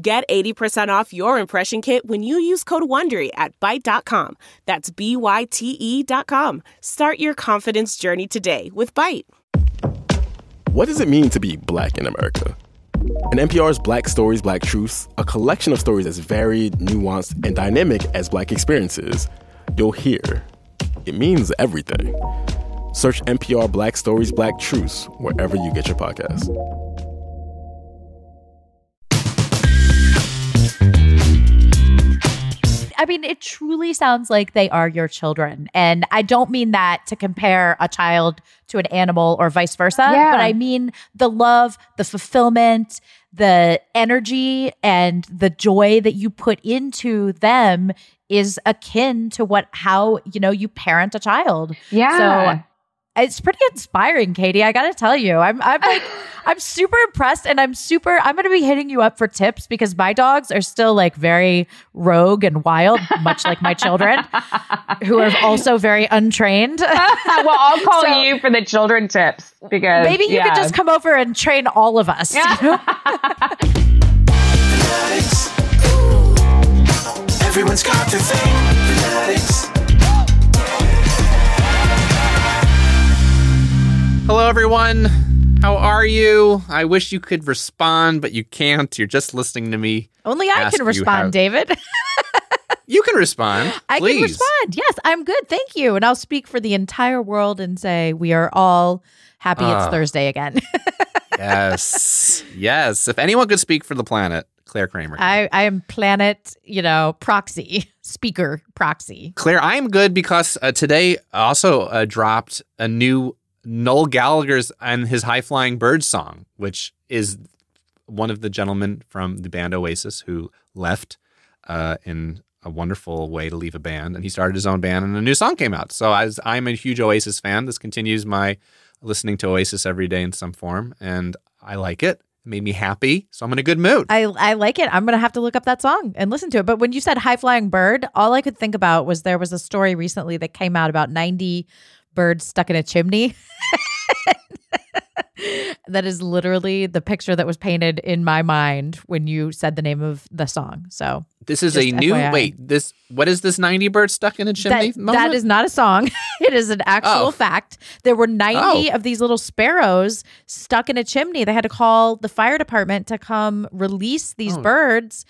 Get 80% off your impression kit when you use code WONDERY at Byte.com. That's B-Y-T-E dot com. Start your confidence journey today with Byte. What does it mean to be black in America? In NPR's Black Stories, Black Truths, a collection of stories as varied, nuanced, and dynamic as black experiences, you'll hear it means everything. Search NPR Black Stories, Black Truths wherever you get your podcasts. I mean, it truly sounds like they are your children. And I don't mean that to compare a child to an animal or vice versa, Yeah. but I mean the love, the fulfillment, the energy, and the joy that you put into them is akin to what how you know you parent a child. Yeah. So it's pretty inspiring, Katee. I gotta tell you, I'm I'm like I'm super impressed, and I'm super. I'm gonna be hitting you up for tips because my dogs are still like very rogue and wild, much like my children, who are also very untrained. well, I'll call So- you for the children tips because Maybe you yeah. could just come over and train all of us. you know? Everyone's got their thing. Hello, everyone. How are you? I wish you could respond, but you can't. You're just listening to me. Only I can respond, how- David. You can respond. I can respond. Yes, I'm good. Thank you. And I'll speak for the entire world and say we are all happy it's Ah. Thursday again. Yes. yes. If anyone could speak for the planet, Claire Kramer. I, I am planet, you know, proxy, speaker proxy. Claire, I am good because uh, today also uh, dropped a new Noel Gallagher's and his High Flying Bird song, which is one of the gentlemen from the band Oasis who left uh, in a wonderful way to leave a band, and he started his own band, and a new song came out. So as I'm a huge Oasis fan, this continues my listening to Oasis every day in some form, and I like it. It made me happy, so I'm in a good mood. I, I like it. I'm going to have to look up that song and listen to it. But when you said high flying bird, all I could think about was there was a story recently that came out about 90 birds stuck in a chimney. that is literally the picture that was painted in my mind when you said the name of the song. So this is a new FYI. wait. This what is this 90 bird stuck in a chimney? that, that is not a song. it is an actual Oh. fact. There were 90 Oh. of these little sparrows stuck in a chimney. They had to call the fire department to come release these Oh. birds.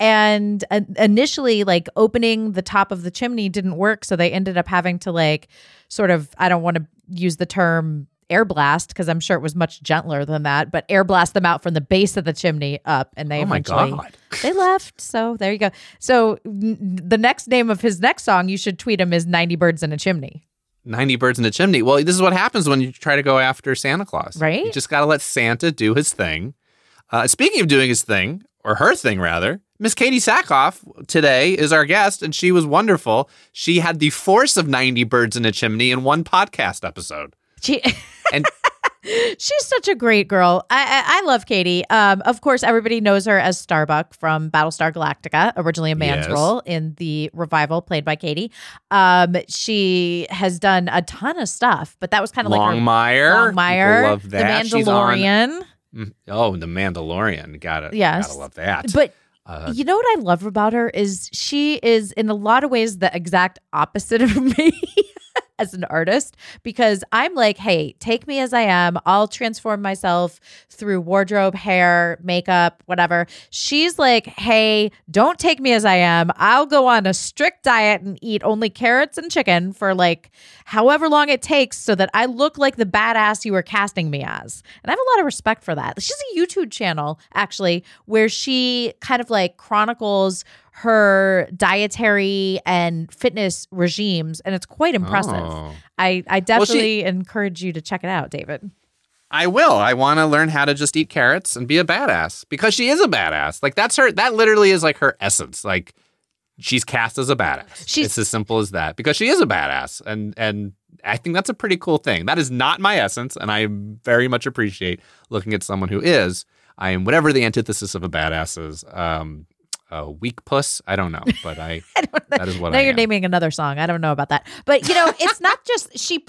And uh, initially, like opening the top of the chimney didn't work. So they ended up having to, like, sort of, I don't want to use the term air blast because I'm sure it was much gentler than that, but air blast them out from the base of the chimney up. And they Oh my eventually God. they left. So there you go. So n- the next name of his next song, you should tweet him is 90 Birds in a Chimney. 90 birds in a chimney. Well, this is what happens when you try to go after Santa Claus. Right? You just got to let Santa do his thing. Uh, speaking of doing his thing, or her thing rather, Miss Katee Sackhoff today is our guest, and she was wonderful. She had the force of 90 birds in a chimney in one podcast episode. She And she's such a great girl. I, I I love Katee. Um, of course, everybody knows her as Starbuck from Battlestar Galactica, originally a man's Yes. role in the revival played by Katee. Um, she has done a ton of stuff, but that was kind of like Longmire. Longmire, People love that. The She's on- Mandalorian. Mm, oh, the Mandalorian. Got it. Yes. Gotta love that. But Uh, you know what I love about her is she is in a lot of ways the exact opposite of me as an artist because I'm like, hey, take me as I am. I'll transform myself through wardrobe, hair, makeup, whatever. She's like, hey, don't take me as I am. I'll go on a strict diet and eat only carrots and chicken for like however long it takes so that I look like the badass you were casting me as. And I have a lot of respect for that. She's a YouTube channel actually where she kind of like chronicles her dietary and fitness regimes and it's quite impressive. Oh. I I definitely encourage you to check it out, David. I will. I want to learn how to just eat carrots and be a badass because she is a badass. Like that's her. That literally is like her essence. Like she's cast as a badass. She's- it's as simple as that because she is a badass, and and I think that's a pretty cool thing. That is not my essence, and I very much appreciate looking at someone who is. I am whatever the antithesis of a badass is. Um, a weak puss. I don't know, but I. that is what now I you're am. naming another song. I don't know about that, but you know, it's not just she.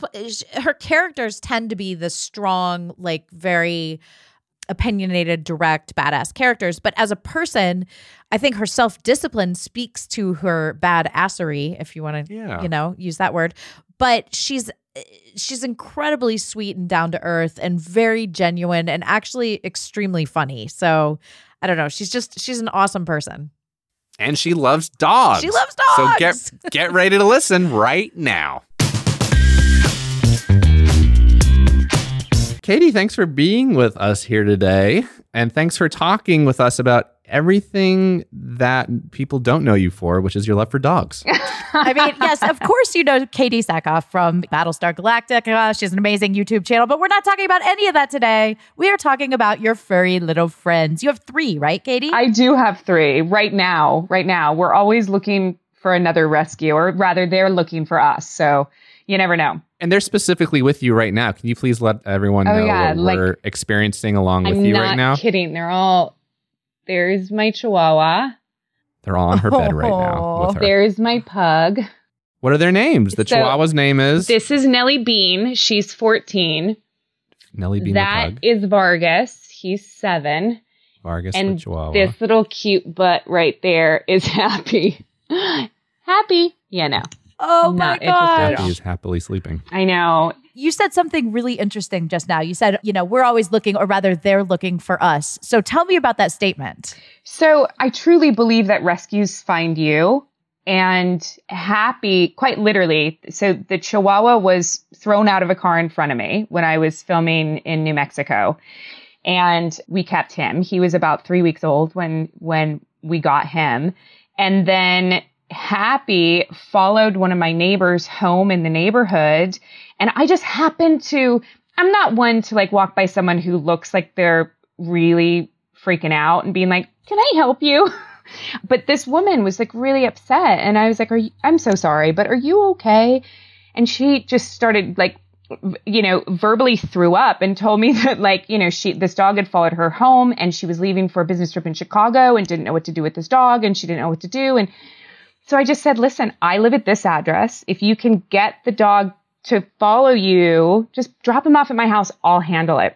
Her characters tend to be the strong, like very opinionated, direct, badass characters. But as a person, I think her self discipline speaks to her badassery, if you want to, Yeah. you know, use that word. But she's eh, she's incredibly sweet and down to earth and very genuine and actually extremely funny. So I don't know. She's just she's an awesome person. and she loves dogs. She loves dogs. So get get ready to listen right now. Katee, thanks for being with us here today, and thanks for talking with us about everything that people don't know you for, which is your love for dogs. I mean, yes, of course you know Katee Sackhoff from Battlestar Galactica. She has an amazing YouTube channel, but we're not talking about any of that today. We are talking about your furry little friends. You have three, right, Katee? I do have three right now. Right now, we're always looking for another rescue, or rather, they're looking for us. So you never know. and they're specifically with you right now. Can you please let everyone Oh, know yeah, what like- we're experiencing along with I'm you not right now? kidding. They're all. There's my Chihuahua. They're all on her bed right now. Oh, there's my pug. What are their names? The So, Chihuahua's name is This is Nellie Bean. She's 14. Nellie Bean That the Pug. is Vargas. He's seven. Vargas and the Chihuahua. This little cute butt right there is happy. happy? Yeah, no. oh my Not interested at gosh. Is happily sleeping. I know. You said something really interesting just now. You said, you know, we're always looking, or rather, they're looking for us. So tell me about that statement. So I truly believe that rescues find you and happy, quite literally. So the Chihuahua was thrown out of a car in front of me when I was filming in New Mexico. And we kept him. He was about three weeks old when, when we got him. And then Happy followed one of my neighbors home in the neighborhood. And I just happened to, I'm not one to like walk by someone who looks like they're really freaking out and being like, can I help you? But this woman was like really upset. And I was like, are you, I'm so sorry, but are you okay? And she just started like, you know, verbally threw up and told me that like, you know, she, this dog had followed her home and she was leaving for a business trip in Chicago and didn't know what to do with this dog and she didn't know what to do. And so I just said, listen, I live at this address. If you can get the dog to follow you, just drop him off at my house. I'll handle it.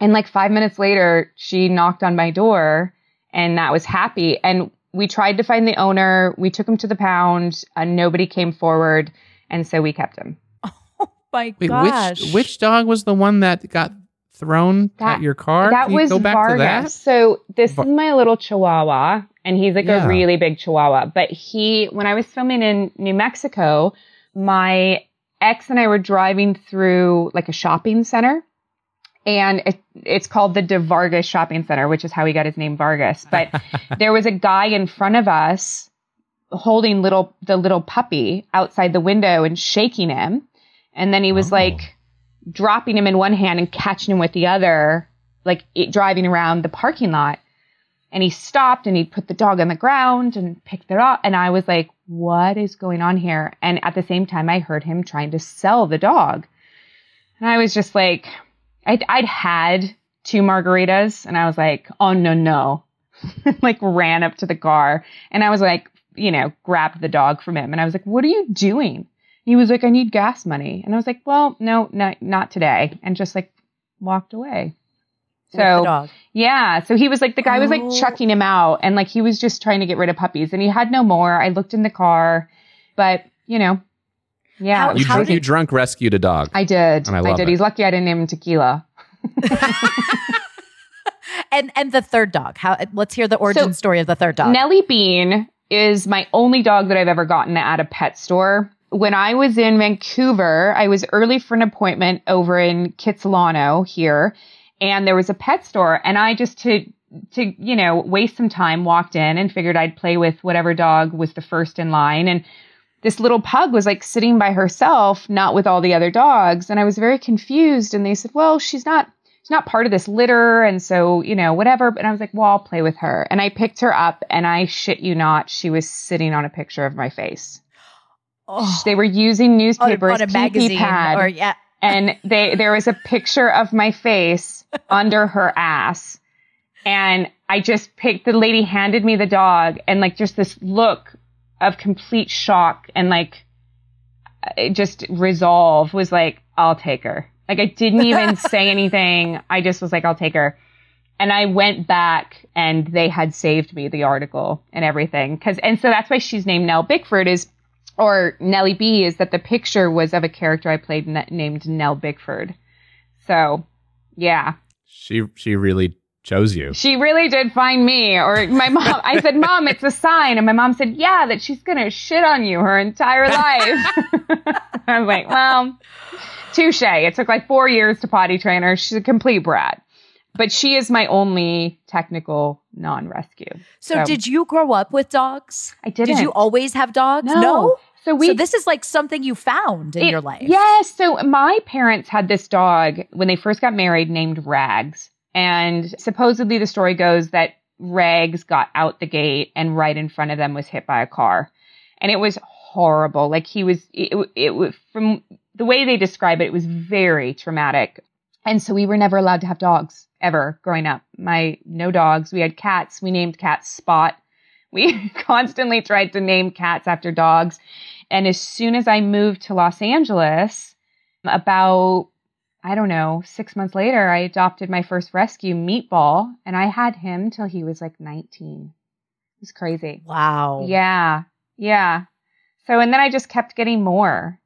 And like five minutes later, she knocked on my door and that was happy. And we tried to find the owner. We took him to the pound and nobody came forward. And so we kept him. Oh my Wait, gosh. which which dog was the one that got thrown That- at your car? That Can you was go back Vargas. to that? So this Va- is my little chihuahua and he's like Yeah. a really big chihuahua. But he, when I was filming in New Mexico, my ex and I were driving through like a shopping center and it, it's called the De Vargas Shopping Center, which is how he got his name Vargas. But there was a guy in front of us holding little the little puppy outside the window and shaking him, and then he was Oh. like dropping him in one hand and catching him with the other, like it, driving around the parking lot. And he stopped and he put the dog on the ground and picked it up. And I was like, what is going on here? And at the same time, I heard him trying to sell the dog. And I was just like, I'd, I'd had two margaritas and I was like, oh, no, no. like ran up to the car and I was like, you know, grabbed the dog from him. And I was like, what are you doing? He was like, I need gas money. And I was like, well, no, no, not today. And just like walked away. With the So dog. Yeah, so he was like the guy was like Oh. chucking him out and like he was just trying to get rid of puppies and he had no more. I looked in the car, but you know, yeah, How- You, how drunk, did- you drunk rescued a dog. I did. And I I, did. it. He's lucky I didn't name him Tequila. And and the third dog. How? Let's hear the origin So, story of the third dog. Nellie Bean is my only dog that I've ever gotten at a pet store. When I was in Vancouver, I was early for an appointment over in Kitsilano here, and there was a pet store, and I just to to you know waste some time walked in and figured I'd play with whatever dog was the first in line, and this little pug was like sitting by herself, not with all the other dogs, and I was very confused. And they said, "Well, she's not." she's not part of this litter. And so, you know, whatever. And I was like, well, I'll play with her. And I picked her up and I shit you not, she was sitting on a picture of my face. Oh, They were using on, newspapers, on a magazine pad, or yeah. and they there was a picture of my face under her ass. And I just picked the lady handed me the dog and like just this look of complete shock and like uh, just resolve was like, I'll take her. Like I didn't even say anything. I just was like, I'll take her. And I went back and they had saved me the article and everything. Cause, and so that's why she's named Nell Bickford is, or Nellie B is that the picture was of a character I played na- named Nell Bickford. So yeah, She she really chose you. she really did find me. Or my mom, I said, Mom, it's a sign. And my mom said, Yeah, that she's going to shit on you her entire life. I was like, Well, touche. It took like four years to potty train her. She's a complete brat. But she is my only technical non rescue. So, did you grow up with dogs? I didn't. Did you always have dogs? No. So we so this is like something you found in It- your life. Yes. So my parents had this dog when they first got married named Rags. And supposedly the story goes that Rags got out the gate and right in front of them was hit by a car. And it was horrible. Like he was, it, it was from the way they describe it, it was very traumatic. And so we were never allowed to have dogs ever growing up. My, no dogs. We had cats. We named cats Spot. We constantly tried to name cats after dogs. And as soon as I moved to Los Angeles, about, I don't know, six months later, I adopted my first rescue, Meatball, and I had him till he was like 19. It was crazy. Wow. Yeah. Yeah. So, and then I just kept getting more.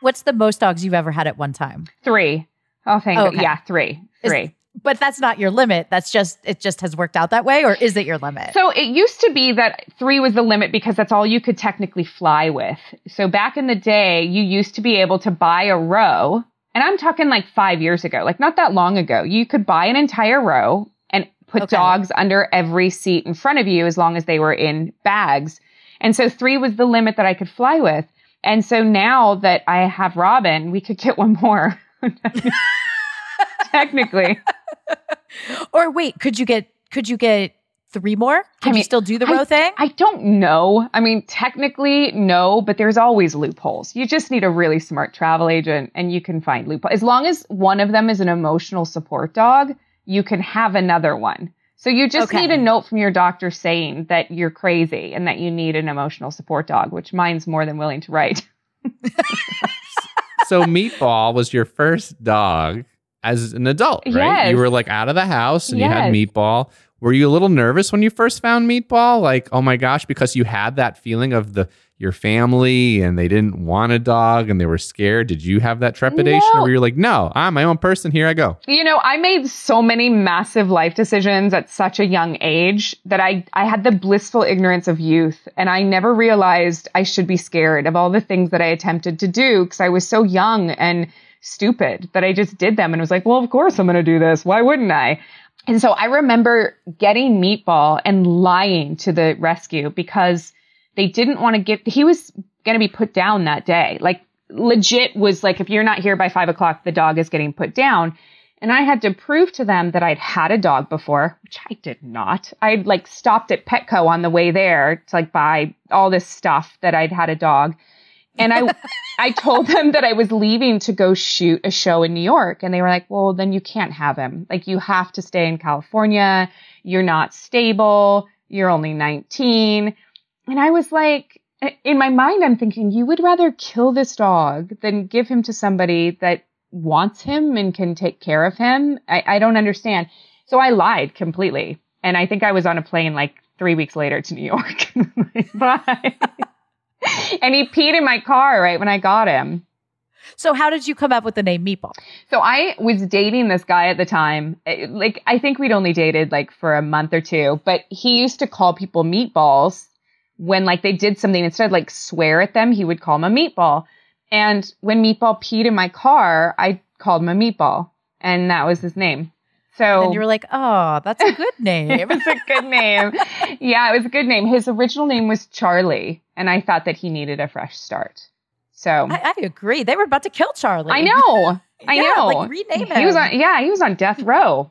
What's the most dogs you've ever had at one time? Three. Oh, thank oh, Okay. Yeah, three. Is- Three. But that's not your limit. That's just it just has worked out that way or is it your limit? So it used to be that three was the limit because that's all you could technically fly with. So back in the day, you used to be able to buy a row, and I'm talking like five years ago, like not that long ago. You could buy an entire row and put Okay. dogs under every seat in front of you as long as they were in bags. And so three was the limit that I could fly with. And so now that I have Robin, we could get one more. technically. or wait, could you get could you get three more? Can I mean, you still do the I- row thing? I don't know. I mean, technically, no, but there's always loopholes. You just need a really smart travel agent and you can find loopholes. As long as one of them is an emotional support dog, you can have another one. So you just Okay. need a note from your doctor saying that you're crazy and that you need an emotional support dog, which mine's more than willing to write. so Meatball was your first dog as an adult, right? Yes. You were like out of the house and you had Meatball. Were you a little nervous when you first found Meatball? Like, oh my gosh, because you had that feeling of the your family and they didn't want a dog and they were scared. Did you have that trepidation, No. or were you like, no, I'm my own person. Here I go. You know, I made so many massive life decisions at such a young age that I, I had the blissful ignorance of youth and I never realized I should be scared of all the things that I attempted to do because I was so young and stupid that I just did them and was like, well, of course I'm going to do this. Why wouldn't I? And so I remember getting Meatball and lying to the rescue because they didn't want to give, he was going to be put down that day. Like legit was like, if you're not here by five o'clock, the dog is getting put down. And I had to prove to them that I'd had a dog before, which I did not. I'd like stopped at Petco on the way there to like buy all this stuff that I'd had a dog. And I, I told them that I was leaving to go shoot a show in New York. And they were like, well, then you can't have him. Like you have to stay in California. You're not stable. You're only 19. And I was like, in my mind, I'm thinking, you would rather kill this dog than give him to somebody that wants him and can take care of him. I, I don't understand. So I lied completely. And I think I was on a plane like three weeks later to New York. Like, Bye. and he peed in my car right when I got him. so how did you come up with the name Meatball? So I was dating this guy at the time. Like, I think we'd only dated like for a month or two, but he used to call people meatballs when like they did something instead of like swear at them, he would call them a meatball. And when Meatball peed in my car, I called him a meatball and that was his name. So And you were like, oh, that's a good name. it was a good name. yeah, it was a good name. His original name was Charlie, and I thought that he needed a fresh start. So I, I agree. They were about to kill Charlie. I know. I Yeah, know. like, rename He was on. Yeah, he was on death row.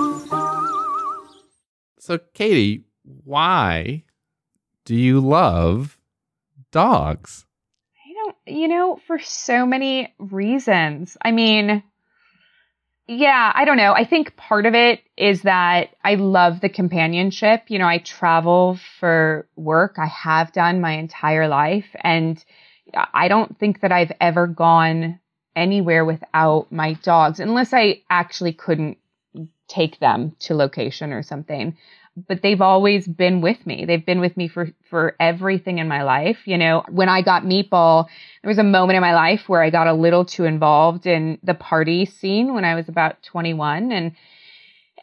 So, Katee, why do you love dogs? I don't, you know, for so many reasons. I mean, yeah, I don't know. I think part of it is that I love the companionship. You know, I travel for work. I have done my entire life. And I don't think that I've ever gone anywhere without my dogs, unless I actually couldn't take them to location or something but they've always been with me. They've been with me for for everything in my life. You know, when I got Meatball, there was a moment in my life where I got a little too involved in the party scene when I was about 21 and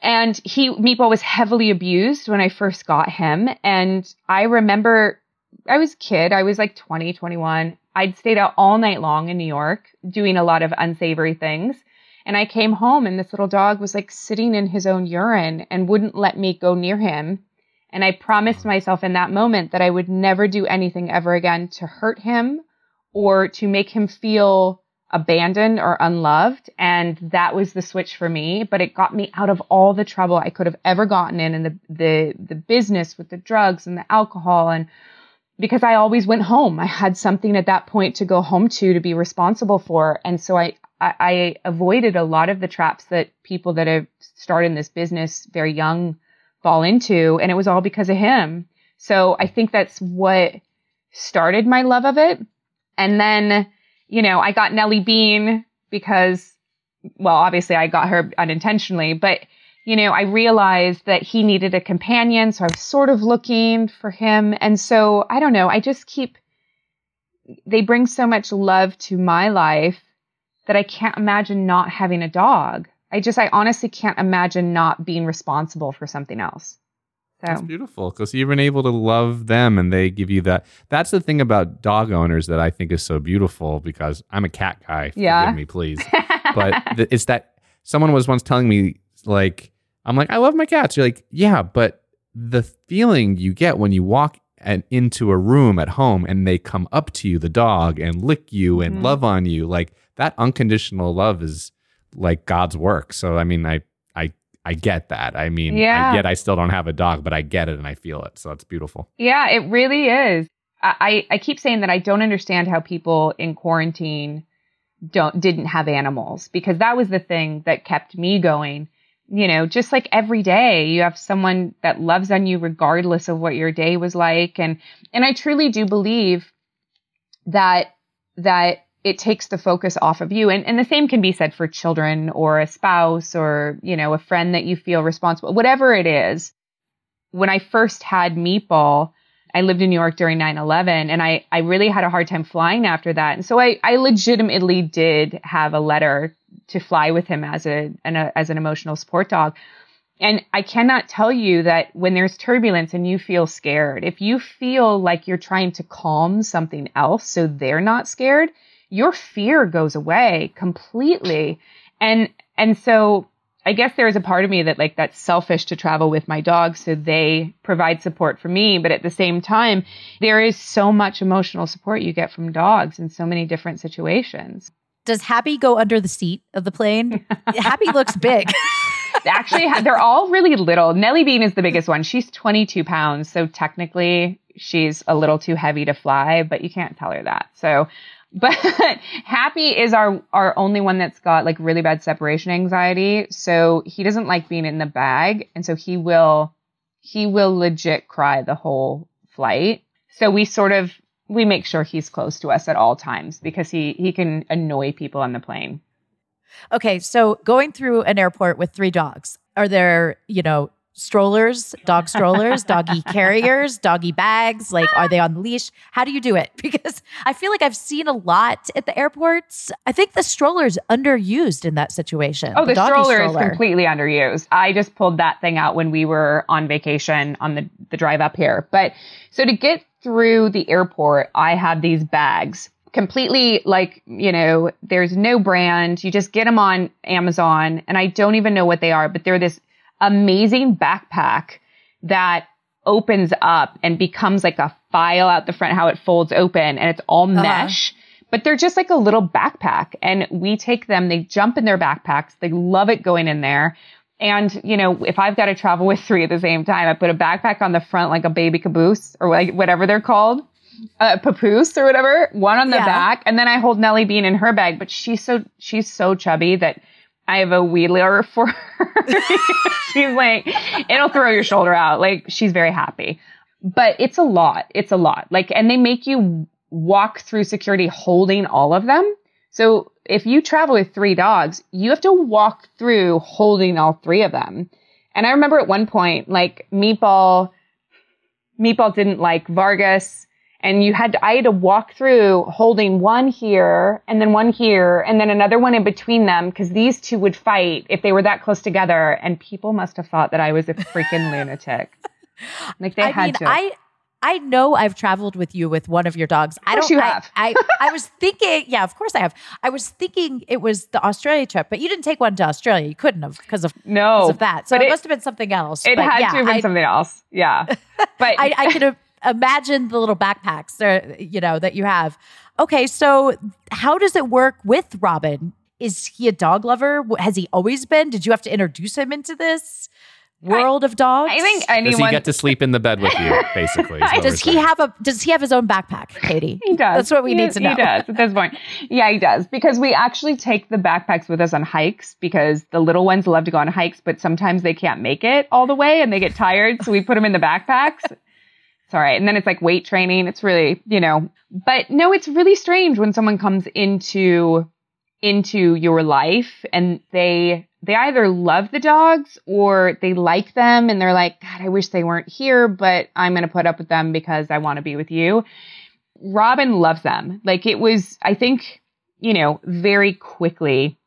and he Meatball was heavily abused when I first got him and I remember I was kid, I was like 20, 21. I'd stayed out all night long in New York doing a lot of unsavory things. And I came home and this little dog was like sitting in his own urine and wouldn't let me go near him. And I promised mm-hmm. myself in that moment that I would never do anything ever again to hurt him or to make him feel abandoned or unloved. And that was the switch for me. But it got me out of all the trouble I could have ever gotten in in the, the, the business with the drugs and the alcohol and because I always went home. I had something at that point to go home to to be responsible for. And so I, I, I avoided a lot of the traps that people that have started in this business very young fall into. And it was all because of him. So I think that's what started my love of it. And then, you know, I got Nellie Bean because, well, obviously I got her unintentionally, but you know, I realized that he needed a companion. So I was sort of looking for him. And so I don't know. I just keep, they bring so much love to my life that I can't imagine not having a dog. I just, I honestly can't imagine not being responsible for something else. That's beautiful because you've been able to love them and they give you that. That's the thing about dog owners that I think is so beautiful because I'm a cat guy. Yeah. Forgive me, please. but th- it's that someone was once telling me, like, I'm like, I love my cats. You're like, yeah, but the feeling you get when you walk and into a room at home and they come up to you, the dog, and lick you and Mhm. love on you, like that unconditional love is like God's work. So I mean, I I I get that. I mean, Yeah. I get I still don't have a dog, but I get it and I feel it. So it's beautiful. Yeah, it really is. I, I I keep saying that I don't understand how people in quarantine don't didn't have animals because that was the thing that kept me going. You know, just like every day you have someone that loves on you regardless of what your day was like and and I truly do believe that that it takes the focus off of you and and the same can be said for children or a spouse or, you know, a friend that you feel responsible whatever it is. When I first had Meatball, I lived in New York during 9-11 and I, I really had a hard time flying after that. And so I, I legitimately did have a letter to fly with him as a, an, a as an emotional support dog. And I cannot tell you that when there's turbulence and you feel scared, if you feel like you're trying to calm something else so they're not scared, your fear goes away completely. And, and so I guess there is a part of me that like that's selfish to travel with my dog so they provide support for me. But at the same time, there is so much emotional support you get from dogs in so many different situations. Does Happy go under the seat of the plane? Happy looks big. Actually, they're all really little. Nellie Bean is the biggest one. She's 22 pounds. So technically she's a little too heavy to fly, but you can't tell her that. So, but Happy is our our only one that's got like really bad separation anxiety. So he doesn't like being in the bag, and so he will he will legit cry the whole flight. So we sort of we make sure he's close to us at all times because he he can annoy people on the plane. Okay, so going through an airport with three dogs, are there, you know, strollers, dog strollers, doggy carriers, doggy bags? Like, are they on the leash? How do you do it? Because I feel like I've seen a lot at the airports. I think the stroller's underused in that situation. Oh, the, doggy stroller, is completely underused. I just pulled that thing out when we were on vacation on the, the drive up here. But so to get through the airport, I had these bags completely like, you know, there's no brand. You just get them on Amazon and I don't even know what they are, but they're this amazing backpack that opens up and becomes like a file out the front, how it folds open and it's all uh-huh. mesh. But they're just like a little backpack and we take them, they jump in their backpacks. They love it going in there. And, you know, if I've got to travel with three at the same time, I put a backpack on the front like a baby caboose or like whatever they're called, a papoose or whatever, one on the Yeah. back. And then I hold Nellie Bean in her bag, but she's so, she's so chubby that I have a wheeler for her. she's like, it'll throw your shoulder out. Like she's very happy, but it's a lot. It's a lot. Like, and they make you walk through security holding all of them. So if you travel with three dogs, you have to walk through holding all three of them. And I remember at one point, like Meatball, Meatball didn't like Vargas and you had to, I had to walk through holding one here and then one here and then another one in between them because these two would fight if they were that close together and people must have thought that I was a freaking lunatic. Like they I had mean, to. I I know I've traveled with you with one of your dogs. I don't. you I- have. I, I was thinking, yeah, of course I have. I was thinking it was the Australia trip, but you didn't take one to Australia. You couldn't have because of no, because of that. So but it, must have been something else. It had yeah, to have been I, something else. Yeah. But I, I could have imagined the little backpacks, uh, you know, that you have. Okay, so how does it work with Robin? Is he a dog lover? Has he always been? Did you have to introduce him into this world of dogs? I think Does he anyone get to sleep in the bed with you, basically? Does he saying. have a Does he have his own backpack, Katee? He does. That's what we He- need to know. He does at this point. Yeah, he does. Because we actually take the backpacks with us on hikes because the little ones love to go on hikes, but sometimes they can't make it all the way and they get tired. So we put them in the backpacks. It's all right. And then it's like weight training. It's really, you know, but no, it's really strange when someone comes into, into your life and they, they either love the dogs or they like them and they're like, God, I wish they weren't here, but I'm going to put up with them because I want to be with you. Robin loves them. Like it was, I think, you know, very quickly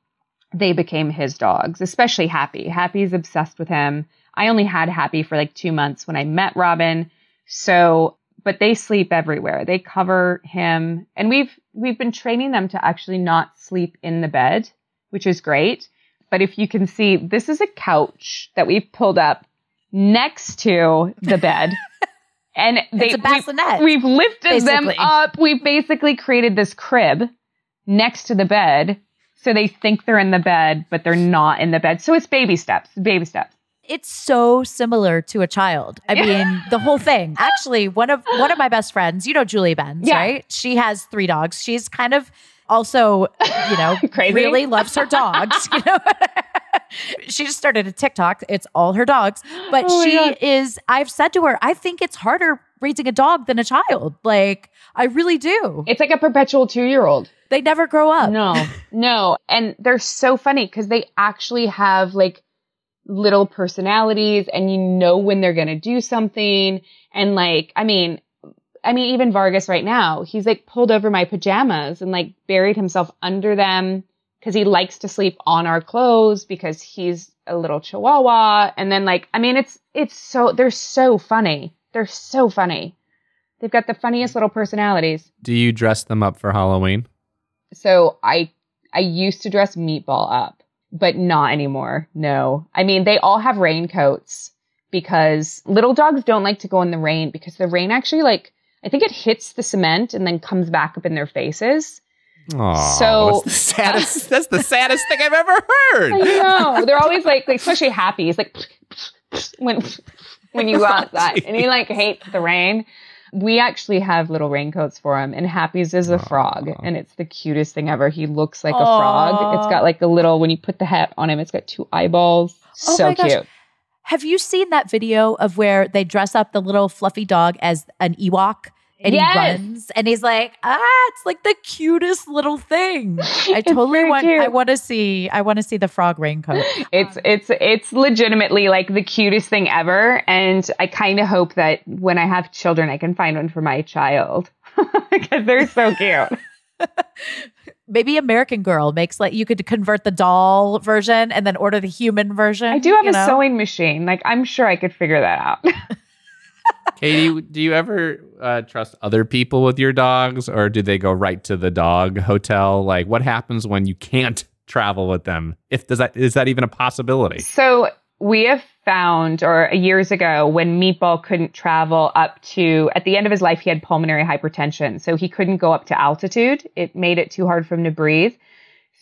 they became his dogs, especially Happy. Happy's obsessed with him. I only had Happy for like two months when I met Robin. So, but they sleep everywhere. They cover him and we've, we've been training them to actually not sleep in the bed, which is great. But if you can see, this is a couch that we've pulled up next to the bed. And they, It's a bassinet, We've, we've lifted them up. We've basically created this crib next to the bed. So they think they're in the bed, but they're not in the bed. So it's baby steps, baby steps. It's so similar to a child. I mean, the whole thing. Actually, one of one of my best friends, you know Julie Benz, Yeah. right? She has three dogs. She's kind of also, you know, Crazy. really loves her dogs. You know, she just started a TikTok. It's all her dogs, but Oh she God. is. I've said to her, I think it's harder raising a dog than a child. Like, I really do. It's like a perpetual two year old. They never grow up. No, no. And they're so funny because they actually have like little personalities and you know when they're going to do something. And like, I mean, I mean, even Vargas right now, he's like pulled over my pajamas and like buried himself under them because he likes to sleep on our clothes because he's a little chihuahua. And then like, I mean, it's, it's so, they're so funny. They're so funny. They've got the funniest little personalities. Do you dress them up for Halloween? So I I used to dress Meatball up, but not anymore. No. I mean, they all have raincoats because little dogs don't like to go in the rain because the rain actually like I think it hits the cement and then comes back up in their faces. Aw, So- that's the saddest. that's the saddest thing I've ever heard. I know. They're always like, like especially happy. It's like when when you go outside and he like hates the rain. We actually have little raincoats for him, and Happy's is a frog, and it's the cutest thing ever. He looks like a frog. It's got like a little, when you put the hat on him, it's got two eyeballs. Oh so my gosh. cute. Have you seen that video of where they dress up the little fluffy dog as an Ewok? And Yes. he runs and he's like, ah, it's like the cutest little thing. I totally want cute. I want to see I want to see the frog raincoat. It's it's it's legitimately like the cutest thing ever, and I kind of hope that when I have children, I can find one for my child because they're so cute. Maybe American Girl makes like you could convert the doll version and then order the human version. I do have a know? sewing machine. Like I'm sure I could figure that out. Katee, do you ever uh, trust other people with your dogs, or do they go right to the dog hotel? Like, what happens when you can't travel with them? If does that is that even a possibility? So we have found, or years ago, when Meatball couldn't travel up to, at the end of his life, he had pulmonary hypertension. So he couldn't go up to altitude. It made it too hard for him to breathe.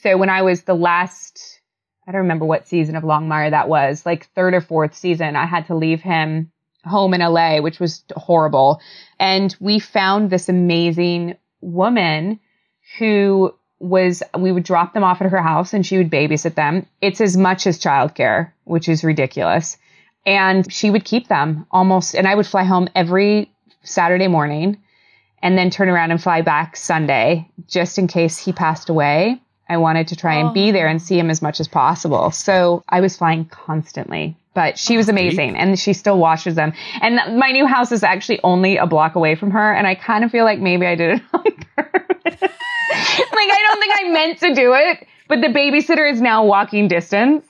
So when I was the last, I don't remember what season of Longmire that was, like third or fourth season, I had to leave him home in LA, which was horrible. And we found this amazing woman who was we would drop them off at her house and she would babysit them. It's as much as childcare, which is ridiculous. And she would keep them almost and I would fly home every Saturday morning and then turn around and fly back Sunday just in case he passed away. I wanted to try and be oh. there and see him as much as possible. So I was flying constantly. But she was amazing and she still washes them. And my new house is actually only a block away from her. And I kind of feel like maybe I did it on purpose. like, I don't think I meant to do it, but the babysitter is now walking distance.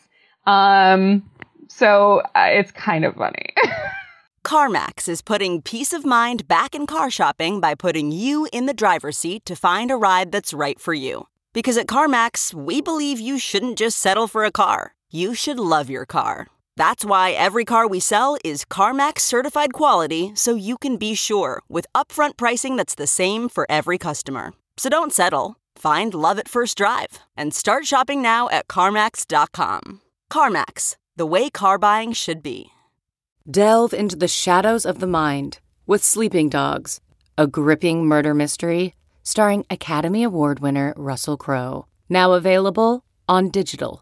Um, so uh, it's kind of funny. CarMax is putting peace of mind back in car shopping by putting you in the driver's seat to find a ride that's right for you. Because at CarMax, we believe you shouldn't just settle for a car, you should love your car. That's why every car we sell is CarMax certified quality so you can be sure with upfront pricing that's the same for every customer. So don't settle. Find love at first drive and start shopping now at CarMax.com. CarMax, the way car buying should be. Delve into the shadows of the mind with Sleeping Dogs, a gripping murder mystery starring Academy Award winner Russell Crowe. Now available on digital.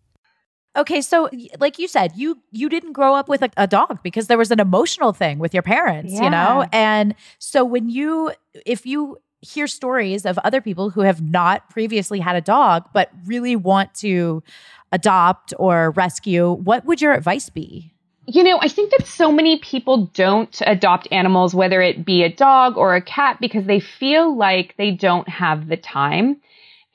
Okay, so like you said, you you didn't grow up with a, a dog because there was an emotional thing with your parents, you know? And so when you if you hear stories of other people who have not previously had a dog but really want to adopt or rescue, what would your advice be? You know, I think that so many people don't adopt animals, whether it be a dog or a cat, because they feel like they don't have the time.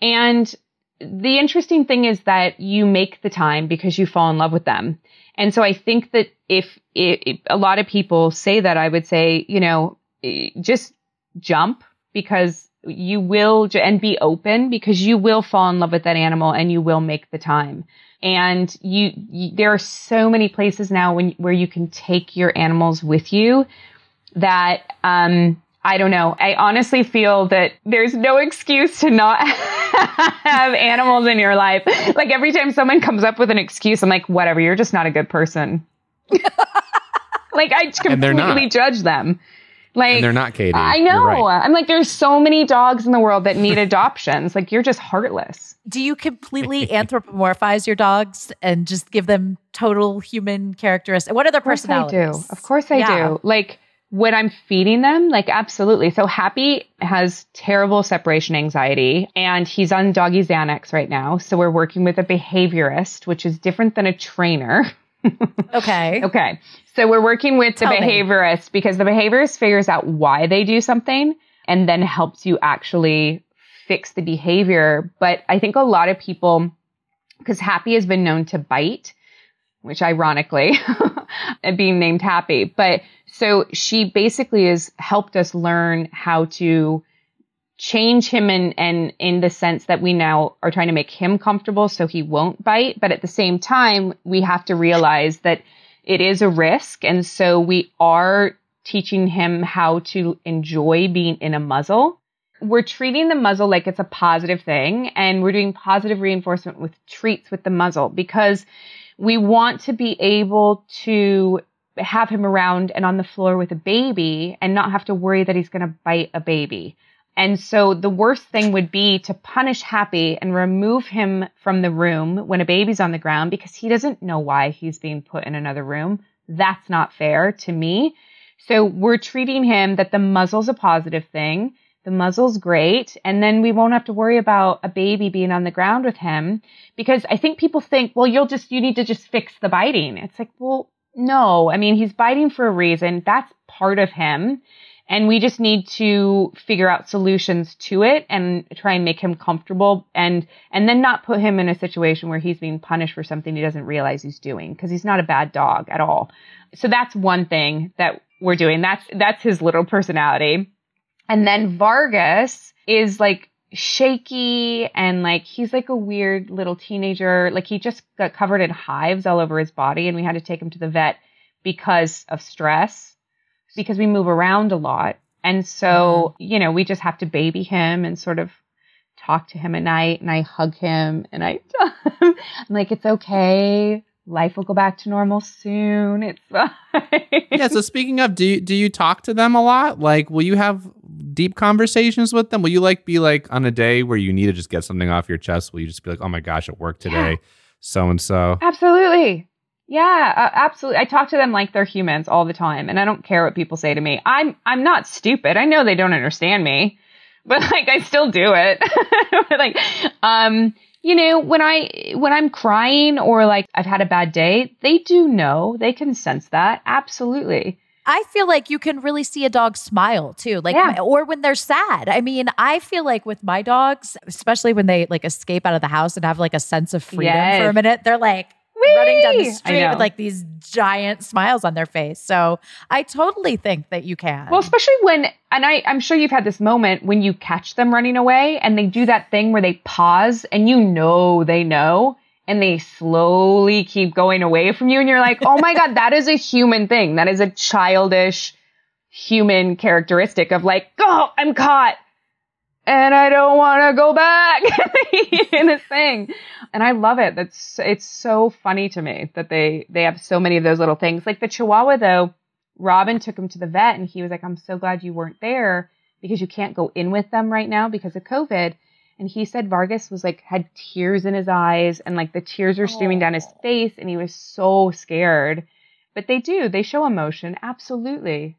And the interesting thing is that you make the time because you fall in love with them. And so I think that if, if a lot of people say that, I would say, you know, eh, just jump because you will, and be open because you will fall in love with that animal and you will make the time. And you, you there are so many places now when, where you can take your animals with you that, um, I don't know. I honestly feel that there's no excuse to not have animals in your life. Like every time someone comes up with an excuse, I'm like, whatever, you're just not a good person. like I And they're not. completely judge them. Like And they're not, Katee. I know. right. I'm like, there's so many dogs in the world that need adoptions. Like you're just heartless. Do you completely anthropomorphize your dogs and just give them total human characteristics? What are their Of course I do. Of course I Yeah. do. Like when I'm feeding them, like absolutely. So Happy has terrible separation anxiety and he's on doggy Xanax right now. So we're working with a behaviorist, which is different than a trainer. Okay. Okay. So we're working with the Tell me. behaviorist because the behaviorist figures out why they do something and then helps you actually fix the behavior. But I think a lot of people, because Happy has been known to bite, which ironically, Uh, being named Happy. But so she basically has helped us learn how to change him and and in the sense that we now are trying to make him comfortable so he won't bite. But at the same time we have to realize that it is a risk. And so we are teaching him how to enjoy being in a muzzle. We're treating the muzzle like it's a positive thing and we're doing positive reinforcement with treats with the muzzle because we want to be able to have him around and on the floor with a baby and not have to worry that he's going to bite a baby. And so the worst thing would be to punish Happy and remove him from the room when a baby's on the ground because he doesn't know why he's being put in another room. That's not fair to me. So we're treating him that the muzzle's a positive thing. The muzzle's great. And then we won't have to worry about a baby being on the ground with him because I think people think, well, you'll just, you need to just fix the biting. It's like, well, no. I mean, he's biting for a reason. That's part of him. And we just need to figure out solutions to it and try and make him comfortable and, and then not put him in a situation where he's being punished for something he doesn't realize he's doing because he's not a bad dog at all. So that's one thing that we're doing. That's, that's his little personality. And then Vargas is like shaky and like he's like a weird little teenager. Like he just got covered in hives all over his body and we had to take him to the vet because of stress, because we move around a lot. And so, mm-hmm. you know, we just have to baby him and sort of talk to him at night and I hug him and I, I'm like, it's okay life will go back to normal soon. It's fine. yeah. So speaking of, do you, do you talk to them a lot? Like, will you have deep conversations with them? Will you like be like on a day where you need to just get something off your chest? Will you just be like, oh my gosh, at work today, so and so? Absolutely. Yeah, uh, absolutely. I talk to them like they're humans all the time, and I don't care what people say to me. I'm I'm not stupid. I know they don't understand me, but like I still do it. like, um, you know, when I when I'm crying or like I've had a bad day, they do know. They can sense that. Absolutely. I feel like you can really see a dog smile too, like yeah. or when they're sad. I mean, I feel like with my dogs, especially when they like escape out of the house and have like a sense of freedom yes. for a minute, they're like! Running down the street with like these giant smiles on their face. So I totally think that you can. Well, especially when, and I, I'm sure you've had this moment when you catch them running away and they do that thing where they pause and you know they know and they slowly keep going away from you. And you're like, oh my God, that is a human thing. That is a childish human characteristic of like, oh, I'm caught and I don't want to go back in this thing. And I love it. That's it's so funny to me that they they have so many of those little things. Like the Chihuahua though, Robin took him to the vet and he was like, "I'm so glad you weren't there because you can't go in with them right now because of COVID." And he said Vargas was like had tears in his eyes and like the tears were streaming down his oh. face and he was so scared. But they do, they show emotion. Absolutely.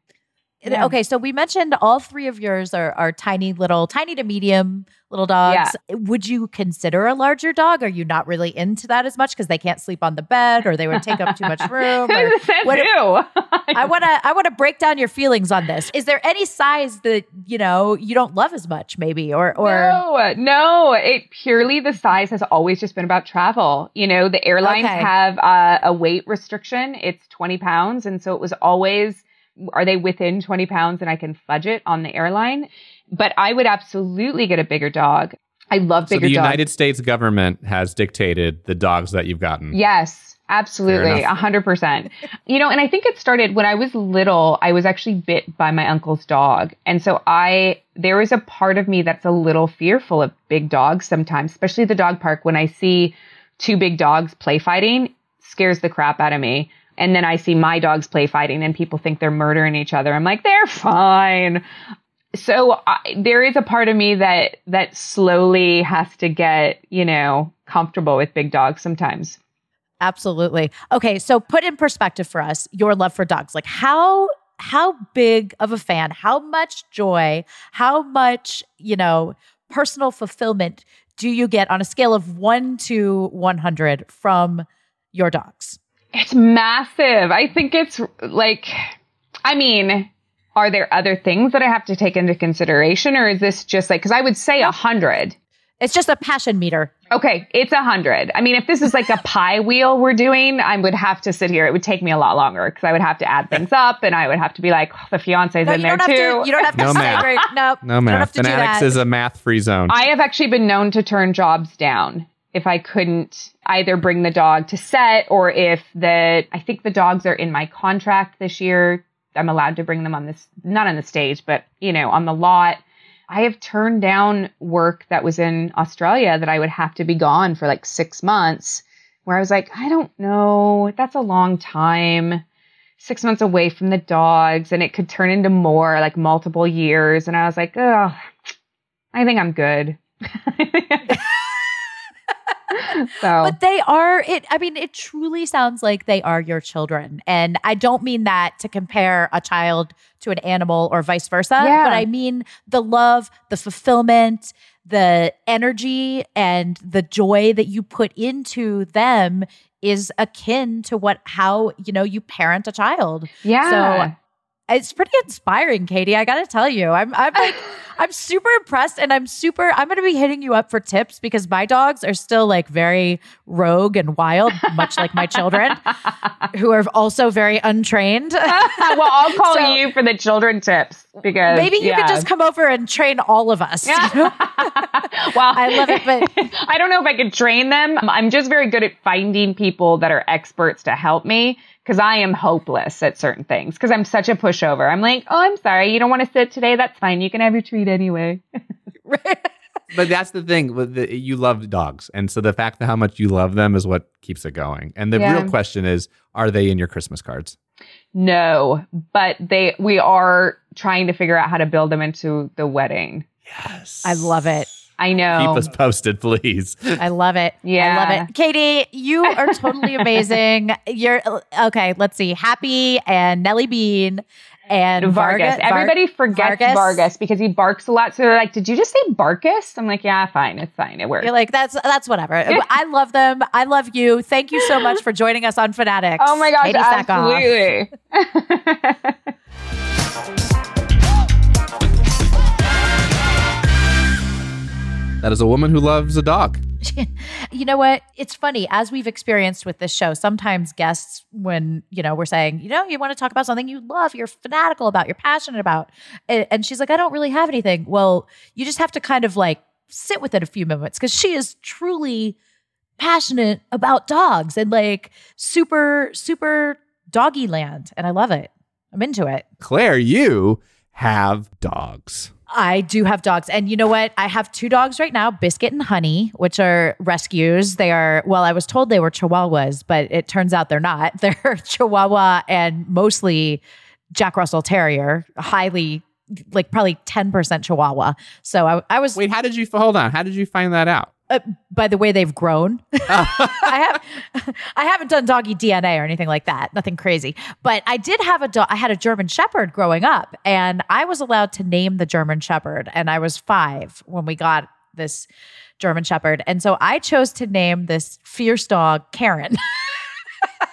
Yeah. Okay, so we mentioned all three of yours are, are tiny little, tiny to medium little dogs. Yeah. Would you consider a larger dog? Are you not really into that as much because they can't sleep on the bed or they would take up too much room? Or what, I want to I want to break down your feelings on this. Is there any size that you know you don't love as much, maybe, or or no, no? It purely the size has always just been about travel. You know, the airlines okay. have uh, a weight restriction. It's twenty pounds, and so it was always are they within 20 pounds and I can fudge it on the airline? But I would absolutely get a bigger dog. I love bigger dogs. So the dogs. United States government has dictated the dogs that you've gotten. Yes, absolutely. A hundred percent. You know, and I think it started when I was little, I was actually bit by my uncle's dog. And so I, there is a part of me that's a little fearful of big dogs sometimes, especially the dog park when I see two big dogs play fighting scares the crap out of me. And then I see my dogs play fighting and people think they're murdering each other. I'm like, they're fine. So I, there is a part of me that, that slowly has to get, you know, comfortable with big dogs sometimes. Absolutely. Okay. So put in perspective for us your love for dogs. Like how, how big of a fan, how much joy, how much, you know, personal fulfillment do you get on a scale of one to 100 from your dogs? It's massive. I think it's like, I mean, are there other things that I have to take into consideration or is this just like, cause I would say a hundred. It's just a passion meter. Okay, it's a hundred. I mean, if this is like a pie wheel we're doing, I would have to sit here. It would take me a lot longer because I would have to add things up, and I would have to be like, oh, the fiance's No, in there too. to. You don't have to No say math. great. No, No You don't have math. to do Fanaddicts that. is a math-free zone. I have actually been known to turn jobs down if I couldn't either bring the dog to set or if the I think the dogs are in my contract this year. I'm allowed to bring them on this not on the stage, but you know, on the lot. I have turned down work that was in Australia that I would have to be gone for like 6 months where I was like, I don't know, that's a long time. 6 months away from the dogs and it could turn into more like multiple years and I was like, "Oh, I think I'm good." so But they are it I mean it truly sounds like they are your children. And I don't mean that to compare a child to an animal or vice versa, Yeah. but I mean the love, the fulfillment, the energy and the joy that you put into them is akin to what how, you know, you parent a child. yeah. So it's pretty inspiring, Katee. I gotta tell you, I'm I'm like I'm super impressed, and I'm super. I'm gonna be hitting you up for tips because my dogs are still like very rogue and wild, much like my children, who are also very untrained. well, I'll call So- you for the children tips because Maybe you yeah. could just come over and train all of us. you know? well, I love it, but I don't know if I could train them. I'm just very good at finding people that are experts to help me because I am hopeless at certain things because I'm such a pushover. I'm like, oh, I'm sorry, you don't want to sit today. That's fine. You can have your treat anyway. But that's the thing. with the- You love dogs, and so the fact that how much you love them is what keeps it going. And the Yeah. real question is, are they in your Christmas cards? No, but they we are trying to figure out how to build them into the wedding. Yes. I love it. I know. Keep us posted, please. I love it. Yeah. I love it. Katee, you are totally amazing. You're okay. Let's see. Happy and Nelly Bean and Vargas. Varga- Var- Everybody forgets Vargas. Vargas. because he barks a lot. So they're like, "Did you just say Barkus?" I'm like, "Yeah, fine. It's fine. It works." You're like, that's that's whatever. I love them. I love you. Thank you so much for joining us on Fanaddicts. oh my gosh, Katee absolutely. That is a woman who loves a dog. you know what? It's funny as we've experienced with this show. Sometimes guests, when you know, we're saying, you know, you want to talk about something you love, you're fanatical about, you're passionate about, and she's like, I don't really have anything. Well, you just have to kind of like sit with it a few moments because she is truly passionate about dogs and like super super doggy land, and I love it. I'm into it. Claire, you have dogs. I do have dogs. And you know what? I have two dogs right now, Biscuit and Honey, which are rescues. They are, well, I was told they were Chihuahuas, but it turns out they're not. They're Chihuahua and mostly Jack Russell Terrier, highly, like probably 10% Chihuahua. So I, I was, Wait, how did you hold on? How did you find that out? Uh, by the way they've grown. I have I haven't done doggy DNA or anything like that. Nothing crazy. But I did have a dog I had a German shepherd growing up and I was allowed to name the German shepherd and I was 5 when we got this German shepherd. And so I chose to name this fierce dog Karen.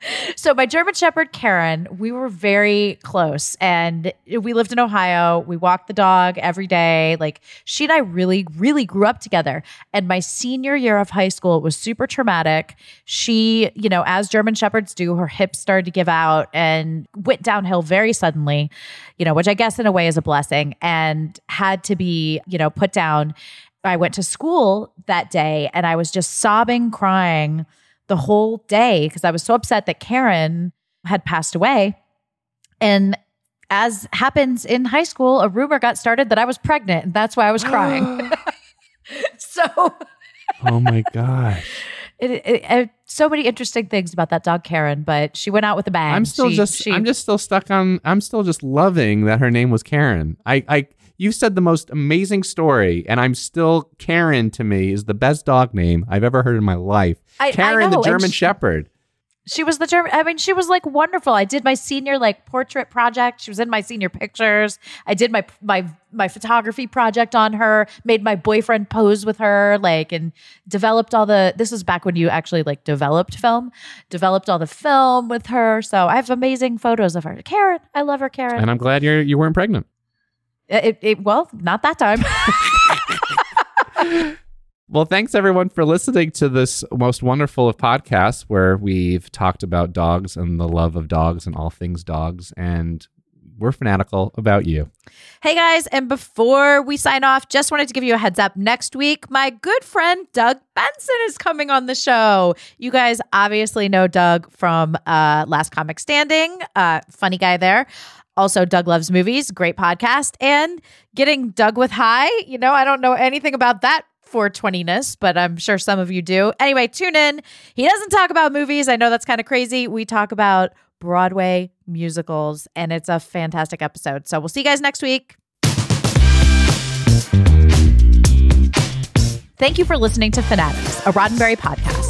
So my German Shepherd Karen, we were very close, and we lived in Ohio. We walked the dog every day. Like she and I really, really grew up together. And my senior year of high school it was super traumatic. She, you know, as German Shepherds do, her hips started to give out and went downhill very suddenly. You know, which I guess in a way is a blessing, and had to be, you know, put down. I went to school that day, and I was just sobbing, crying the whole day because I was so upset that Karen had passed away. And as happens in high school, a rumor got started that I was pregnant, and that's why I was crying. so Oh my gosh. it, it, it- so many interesting things about that dog Karen, but she went out with a bang. I'm still She- just she- I'm just still stuck on I'm still just loving that her name was Karen. I I you said the most amazing story and I'm still Karen to me is the best dog name I've ever heard in my life. I- I Karen know, the German she- shepherd. She was the German. I mean, she was like wonderful. I did my senior like portrait project. She was in my senior pictures. I did my my my photography project on her. Made my boyfriend pose with her, like, and developed all the. This was back when you actually like developed film. Developed all the film with her. So I have amazing photos of her. Karen, I love her, Karen. And I'm glad you're you weren't pregnant. It, it, well, not that time. Well, thanks everyone for listening to this most wonderful of podcasts where we've talked about dogs and the love of dogs and all things dogs. And we're fanatical about you. Hey guys, and before we sign off, just wanted to give you a heads up. Next week, my good friend Doug Benson is coming on the show. You guys obviously know Doug from uh, Last Comic Standing, uh, funny guy there. Also, Doug Loves Movies, great podcast. And getting Doug with High, you know, I don't know anything about that 420ness, but I'm sure some of you do. Anyway, tune in. He doesn't talk about movies. I know that's kind of crazy. We talk about Broadway musicals, and it's a fantastic episode. So we'll see you guys next week. Thank you for listening to Fanaddicts, a Roddenberry podcast.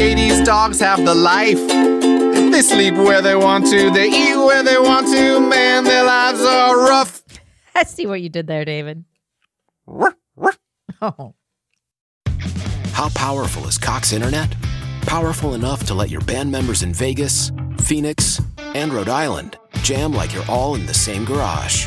Katee's dogs have the life. They sleep where they want to, they eat where they want to. Man, their lives are rough. I see what you did there, David. Oh. How powerful is Cox Internet? Powerful enough to let your band members in Vegas, Phoenix, and Rhode Island jam like you're all in the same garage.